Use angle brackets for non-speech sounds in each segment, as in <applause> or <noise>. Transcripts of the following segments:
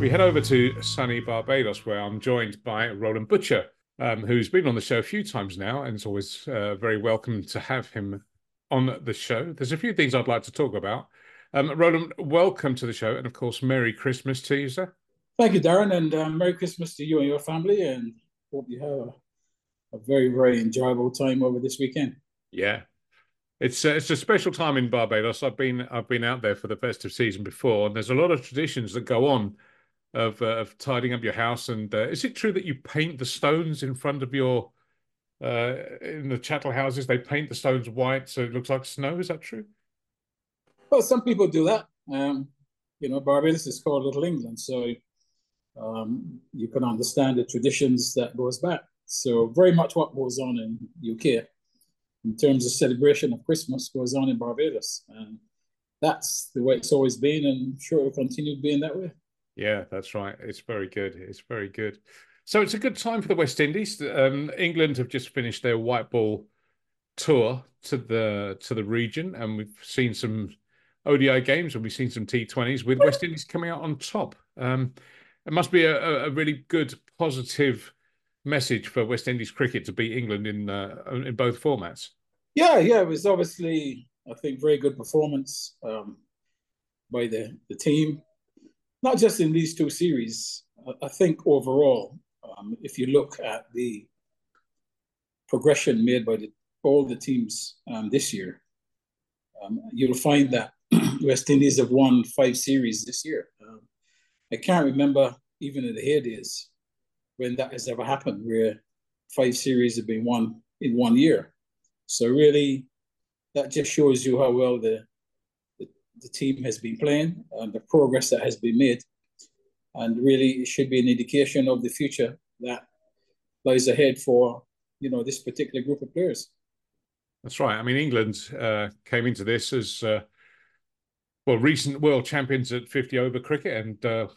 We head over to sunny Barbados, where I'm joined by Roland Butcher, um, who's been on the show a few times now, and it's always uh, very welcome to have him on the show. There's a few things I'd like to talk about. Um, Roland, welcome to the show, and of course, Merry Christmas to you, sir. Thank you, Darren, and um, Merry Christmas to you and your family, and hope you have a, a very, very enjoyable time over this weekend. Yeah, it's uh, it's a special time in Barbados. I've been I've been out there for the festive season before, and there's a lot of traditions that go on of uh, of tidying up your house. And uh, is it true that you paint the stones in front of your uh, in the chattel houses? They paint the stones white so it looks like snow. Is that true? Well, some people do that. Um, you know, Barbados is called Little England, so um, you can understand the traditions that goes back. So very much what goes on in UK in terms of celebration of Christmas goes on in Barbados, and that's the way it's always been, and sure it will continue being that way. Yeah, that's right. It's very good. It's very good. So it's a good time for the West Indies. Um, England have just finished their white ball tour to the to the region, and we've seen some ODI games and we've seen some T20s with West Indies coming out on top. Um, it must be a, a, really good, positive message for West Indies cricket to beat England in uh, in both formats. Yeah, yeah, it was obviously I think very good performance um, by the the team not just in these two series. I think overall, um, if you look at the progression made by the, all the teams um, this year, um, you'll find that <clears throat> West Indies have won five series this year. Um, I can't remember even in the heydays when that has ever happened, where five series have been won in one year. So really, that just shows you how well the the team has been playing and the progress that has been made. And really, it should be an indication of the future that lies ahead for you know this particular group of players. That's right. I mean, England uh, came into this as uh, well recent world champions at 50 over cricket and uh,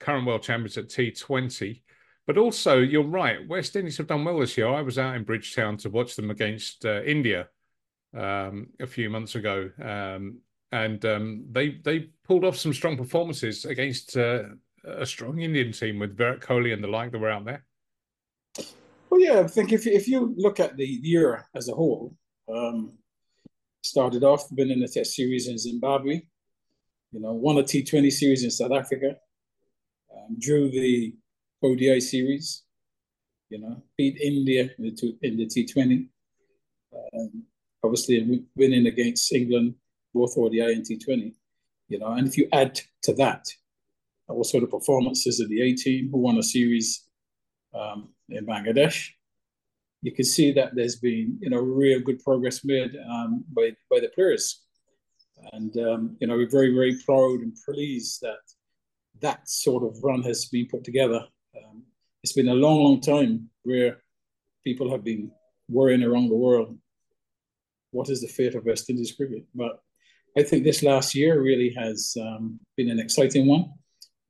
current world champions at T20. But also, you're right. West Indies have done well this year. I was out in Bridgetown to watch them against uh, India um, a few months ago, um, and um, they they pulled off some strong performances against uh, a strong Indian team with Virat Kohli and the like that were out there. Well, yeah, I think if if you look at the year as a whole, um, started off winning the Test series in Zimbabwe, you know, won a T Twenty series in South Africa, um, drew the ODI series, you know, beat India in the, in the T Twenty. Um, obviously, winning against England both ODI and T20, you know, and if you add to that also the performances of the A team who won a series um, in Bangladesh, you can see that there's been, you know, real good progress made um, by, by the players. And, um, you know, we're very, very proud and pleased that that sort of run has been put together. Um, it's been a long, long time where people have been worrying around the world what is the fate of West Indies cricket? But I think this last year really has um, been an exciting one,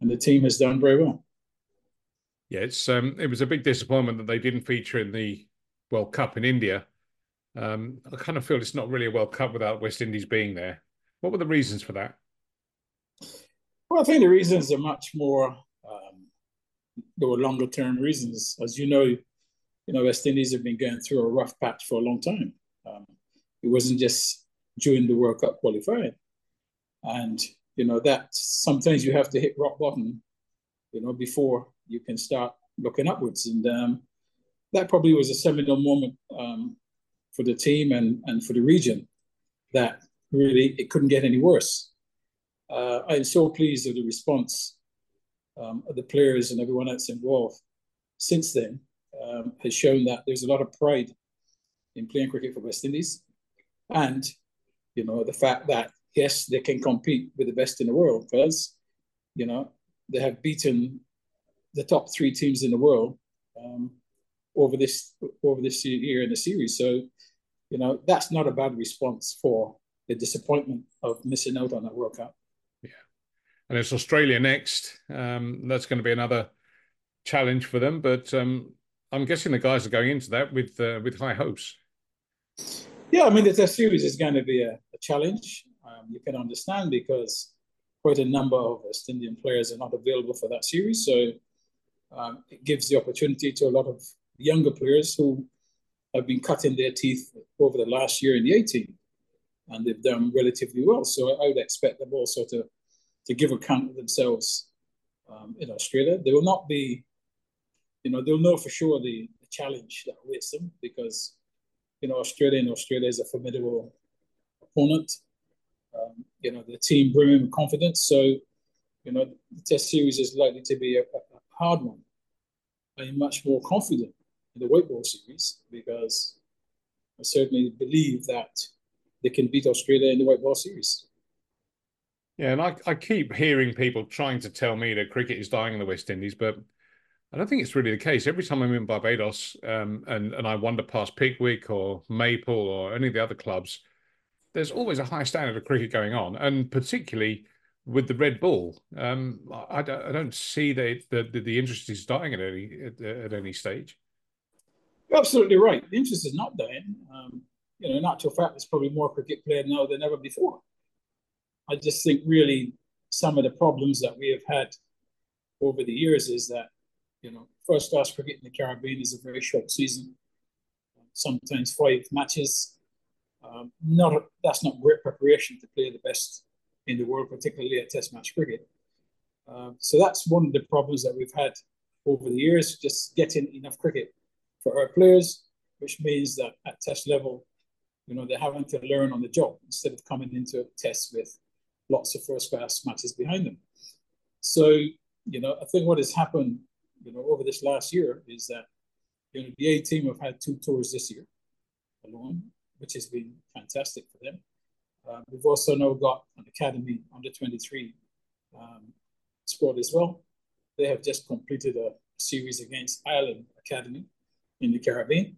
and the team has done very well. Yeah, it's um, it was a big disappointment that they didn't feature in the World Cup in India. Um, I kind of feel it's not really a World Cup without West Indies being there. What were the reasons for that? Well, I think the reasons are much more. Um, there were longer term reasons, as you know. You know, West Indies have been going through a rough patch for a long time. Um, it wasn't just during the World Cup qualifying. And, you know, that sometimes you have to hit rock bottom, you know, before you can start looking upwards. And um, that probably was a seminal moment um, for the team and, and for the region that really it couldn't get any worse. Uh, I'm so pleased with the response um, of the players and everyone else involved since then um, has shown that there's a lot of pride in playing cricket for West Indies. And you know, the fact that yes, they can compete with the best in the world because, you know, they have beaten the top three teams in the world um, over this over this year in the series. So, you know, that's not a bad response for the disappointment of missing out on that World Cup. Yeah, and it's Australia next. Um, that's going to be another challenge for them, but um, I'm guessing the guys are going into that with uh, with high hopes. Yeah, I mean, the test series is going to be a, a challenge. Um, you can understand because quite a number of West Indian players are not available for that series. So um, it gives the opportunity to a lot of younger players who have been cutting their teeth over the last year in the A team, and they've done relatively well. So I would expect them also to, to give account of themselves um, in Australia. They will not be, you know, they'll know for sure the, the challenge that awaits them because, you know, Australia and Australia is a formidable opponent. Um, you know, the team brimming with confidence. So, you know, the test series is likely to be a, a hard one. I'm much more confident in the white ball series because I certainly believe that they can beat Australia in the white ball series. Yeah, and I, I keep hearing people trying to tell me that cricket is dying in the West Indies, but I don't think it's really the case. Every time I'm in Barbados um, and, and I wander past Pickwick or Maple or any of the other clubs, there's always a high standard of cricket going on, and particularly with the red ball. Um, I, don't, I don't see that the, the interest is dying at any at, at, any stage. You're absolutely right. The interest is not dying. Um, you know, in actual fact, there's probably more cricket played now than ever before. I just think really some of the problems that we have had over the years is that you know first class cricket in the Caribbean is a very short season, sometimes five matches. Um, not a, that's not great preparation to play the best in the world, particularly at Test match cricket. Um, so that's one of the problems that we've had over the years, just getting enough cricket for our players, which means that at Test level, you know, they're having to learn on the job instead of coming into a test with lots of first class matches behind them. So, you know, I think what has happened, you know, over this last year is that, you know, the A team have had two tours this year alone, which has been fantastic for them. Uh, we've also now got an academy under 23 um, squad as well. They have just completed a series against Ireland Academy in the Caribbean.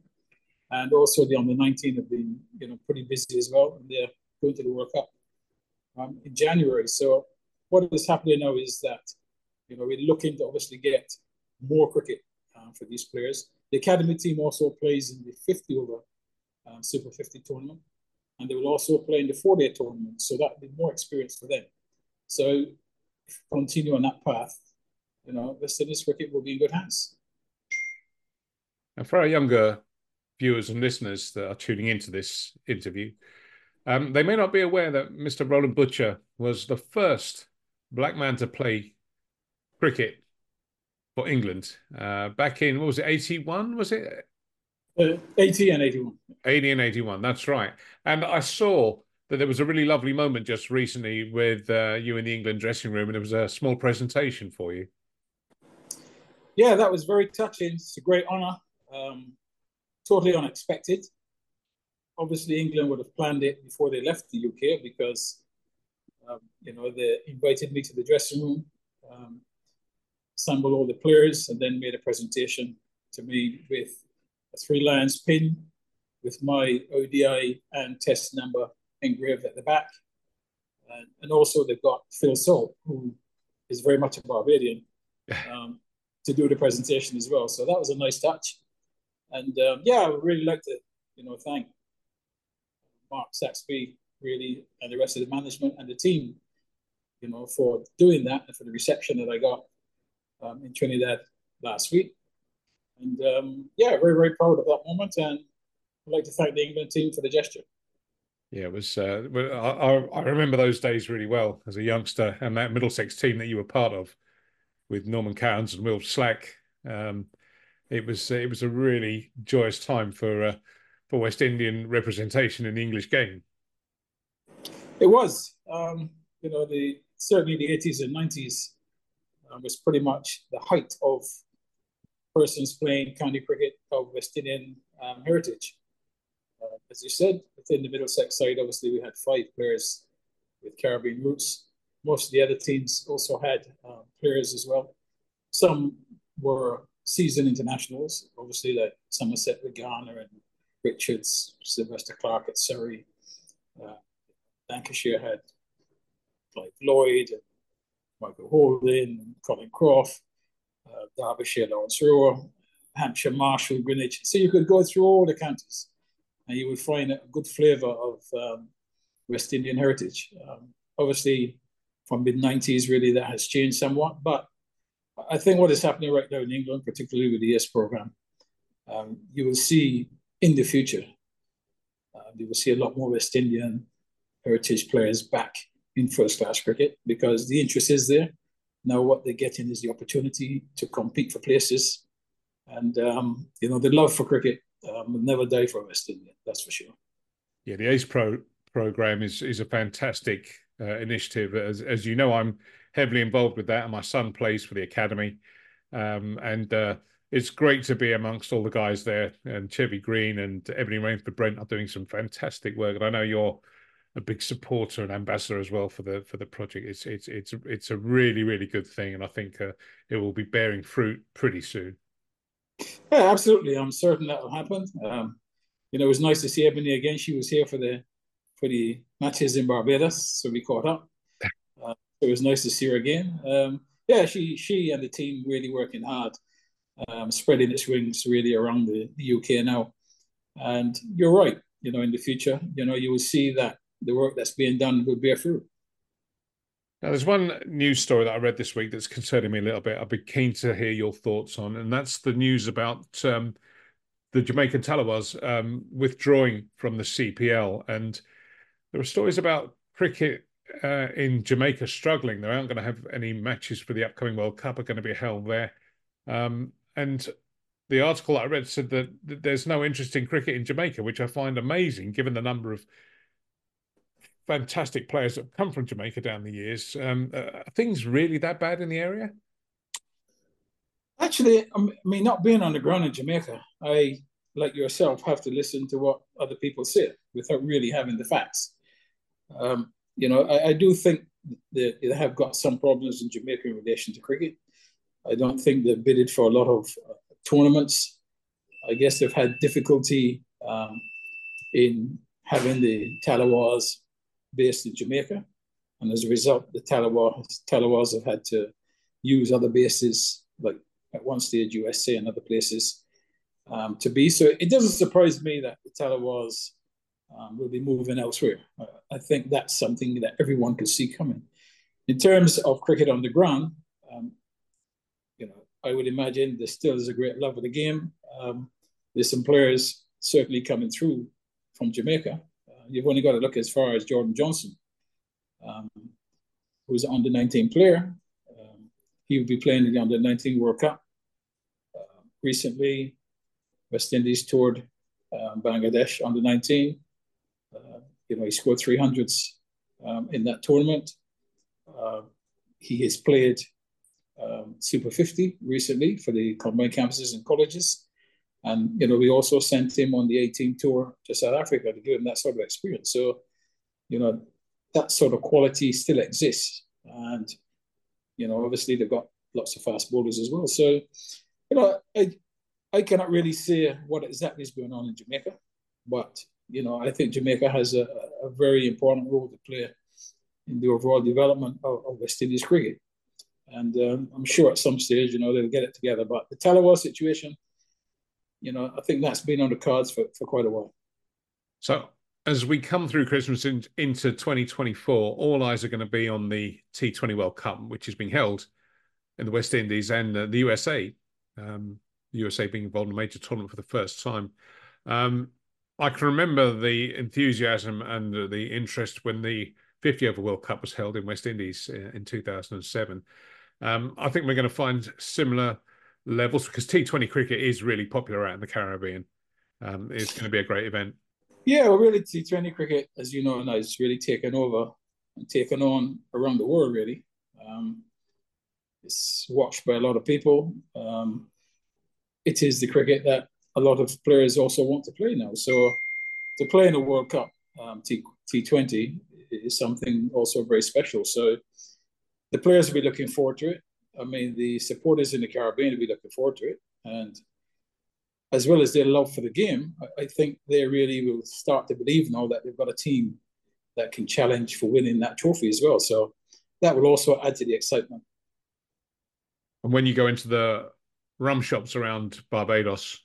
And also the under 19 have been, you know, pretty busy as well. And they're going to the World Cup um, in January. So what is happening now is that, you know, we're looking to obviously get more cricket uh, for these players. The academy team also plays in the 50 over um, Super 50 tournament and they will also play in the four-day tournament. So that will be more experience for them. So continue on that path, you know, West Indies cricket will be in good hands. And for our younger viewers and listeners that are tuning into this interview, um, they may not be aware that Mr. Roland Butcher was the first black man to play cricket for England uh, back in what was it, eighty one? Was it uh, 80 and 81. 80 and 81, that's right. And I saw that there was a really lovely moment just recently with uh, you in the England dressing room, and it was a small presentation for you. Yeah, that was very touching. It's a great honour. Um, totally unexpected. Obviously, England would have planned it before they left the UK because, um, you know, they invited me to the dressing room, um, assembled all the players, and then made a presentation to me with a three lions pin with my ODI and test number engraved at the back. And, and also they've got Phil Salt, who is very much a Barbadian, um, to do the presentation as well. So that was a nice touch. And um, yeah, I would really like to, you know, thank Mark Saxby really and the rest of the management and the team, you know, for doing that and for the reception that I got um, in Trinidad last week. And um, yeah, very, very proud of that moment. And I'd like to thank the England team for the gesture. Yeah, it was. Uh, I, I remember those days really well as a youngster, and that Middlesex team that you were part of, with Norman Cowans and Wilf Slack. Um, it was it was a really joyous time for uh, for West Indian representation in the English game. It was, um, you know, the certainly the eighties and nineties um, was pretty much the height of persons playing county cricket of West Indian um, heritage. Uh, as you said, within the Middlesex side, obviously we had five players with Caribbean roots. Most of the other teams also had um, players as well. Some were seasoned internationals, obviously like Somerset with Garner and Richards, Sylvester Clarke at Surrey. Uh, Lancashire had Clive Lloyd and Michael Holding, Colin Croft uh, Derbyshire, Lawrence Rowe, Hampshire, Marshall, Greenidge. So you could go through all the counties and you would find a good flavour of um, West Indian heritage. Um, obviously, from mid 90s, really, that has changed somewhat. But I think what is happening right now in England, particularly with the ACE program, um, you will see in the future, uh, you will see a lot more West Indian heritage players back in first class cricket because the interest is there. Now, what they're getting is the opportunity to compete for places. And, um, you know, the love for cricket um, will never die for West Indian, that's for sure. Yeah, the ACE Pro program is is a fantastic uh, initiative. As as you know, I'm heavily involved with that, and my son plays for the academy. Um, and uh, it's great to be amongst all the guys there. And Chevy Green and Ebony Rainford Brent are doing some fantastic work. And I know you're a big supporter and ambassador as well for the for the project. It's it's it's it's a really really good thing, and I think uh, it will be bearing fruit pretty soon. Yeah, absolutely. I'm certain that will happen. Um, you know, it was nice to see Ebony again. She was here for the for the matches in Barbados, so we caught up. <laughs> Uh, it was nice to see her again. Um, yeah, she she and the team really working hard, um, spreading its wings really around the, the UK now. And you're right. You know, in the future, you know, you will see that the work that's being done will bear fruit. Now, there's one news story that I read this week that's concerning me a little bit. I'd be keen to hear your thoughts on, and that's the news about um, the Jamaican Tallawahs um, withdrawing from the CPL. And there are stories about cricket uh, in Jamaica struggling. They aren't going to have any matches for the upcoming World Cup are going to be held there. Um, and the article I read said that there's no interest in cricket in Jamaica, which I find amazing given the number of fantastic players that have come from Jamaica down the years. Um, uh, things really that bad in the area? Actually, I mean, not being on the ground in Jamaica, I, like yourself, have to listen to what other people say without really having the facts. Um, you know, I, I do think they, they have got some problems in Jamaica in relation to cricket. I don't think they've bidded for a lot of uh, tournaments. I guess they've had difficulty um, in having the Tallawahs based in Jamaica. And as a result, the Tallawahs, have had to use other bases, like at one stage USA and other places, um, to be. So it doesn't surprise me that the Tallawahs um, will be moving elsewhere. Uh, I think that's something that everyone could see coming. In terms of cricket on the ground, um, you know, I would imagine there still is a great love of the game. Um, there's some players certainly coming through from Jamaica. You've only got to look as far as Jordan Johnson, um, who's an under 19 player. Um, he will be playing in the under 19 World Cup. Uh, recently, West Indies toured um, Bangladesh under 19. Uh, you know, he scored 300s um, in that tournament. Uh, he has played um, Super 50 recently for the combined campuses and colleges. And, you know, we also sent him on the A team tour to South Africa to give him that sort of experience. So, you know, that sort of quality still exists. And, you know, obviously they've got lots of fast bowlers as well. So, you know, I, I cannot really say what exactly is going on in Jamaica, but you know, I think Jamaica has a, a very important role to play in the overall development of, of West Indies cricket. And um, I'm sure at some stage, you know, they'll get it together. But the Tallawah situation, you know, I think that's been on the cards for, for quite a while. So as we come through Christmas in, into 2024, all eyes are going to be on the T20 World Cup, which is being held in the West Indies and uh, the USA. Um, the USA being involved in a major tournament for the first time. Um, I can remember the enthusiasm and the interest when the 50 over World Cup was held in West Indies in 2007. Um, I think we're going to find similar levels because T20 cricket is really popular out in the Caribbean. Um, it's going to be a great event. Yeah, well, really, T20 cricket, as you know, now really taken over and taken on around the world. Really, um, it's watched by a lot of people. Um, it is the cricket that a lot of players also want to play now. So to play in a World Cup um, T T20 is something also very special. So the players will be looking forward to it. I mean, the supporters in the Caribbean will be looking forward to it, and as well as their love for the game, I, I think they really will start to believe now that they've got a team that can challenge for winning that trophy as well. So that will also add to the excitement. And when you go into the rum shops around Barbados,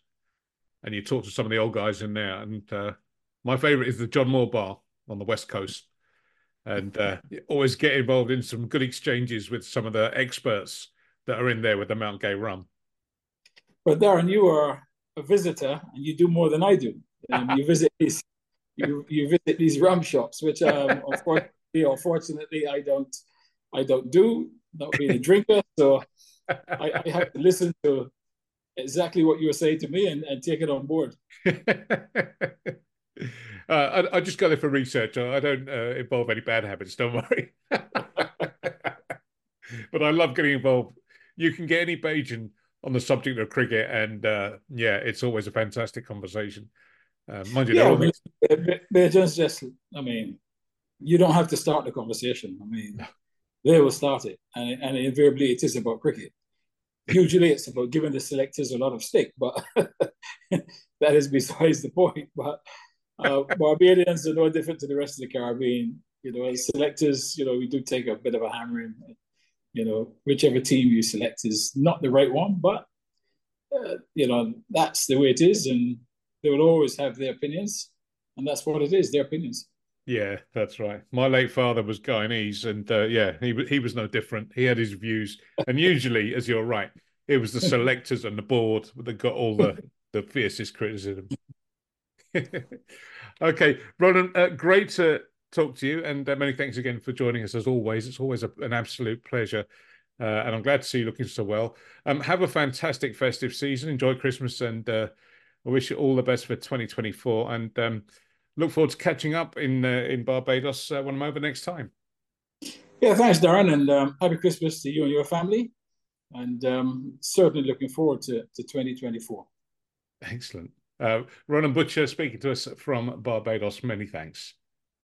and you talk to some of the old guys in there. And uh, my favorite is the John Moore Bar on the west coast. And uh, always get involved in some good exchanges with some of the experts that are in there with the Mount Gay rum. But Darren, you are a visitor, and you do more than I do. Um, you <laughs> visit these, you, you visit these rum shops, which um, unfortunately, unfortunately, I don't, I don't do. Not being a drinker, so I, I have to listen to exactly what you were saying to me and, and take it on board. <laughs> Uh, I, I, just go there for research. I don't uh, involve any bad habits. Don't worry. <laughs> but I love getting involved. You can get any Bajan on the subject of cricket, and uh, yeah, it's always a fantastic conversation. Uh, mind you, yeah, always... Bajans just. I mean, you don't have to start the conversation. I mean, they will start it, and, and invariably it is about cricket. Usually, it's about giving the selectors a lot of stick, but <laughs> that is besides the point. But uh, Barbadians are no different to the rest of the Caribbean. You know, as selectors, you know, we do take a bit of a hammering. You know, whichever team you select is not the right one, but uh, you know that's the way it is, and they will always have their opinions, and that's what it is, their opinions. Yeah, that's right. My late father was Guyanese, and uh, yeah, he he was no different. He had his views, and usually, as you're right, it was the <laughs> selectors and the board that got all the the fiercest criticism. <laughs> okay, Roland, uh, great to talk to you, and uh, many thanks again for joining us as always. It's always a, an absolute pleasure. Uh, and I'm glad to see you looking so well. Um, have a fantastic festive season. Enjoy Christmas, and uh, I wish you all the best for 2024. And um, look forward to catching up in uh, in Barbados uh, when I'm over next time. Yeah, thanks, Darren, and um, happy Christmas to you and your family. And um, certainly looking forward to, to 2024. Excellent. Uh, Roland Butcher speaking to us from Barbados. Many thanks.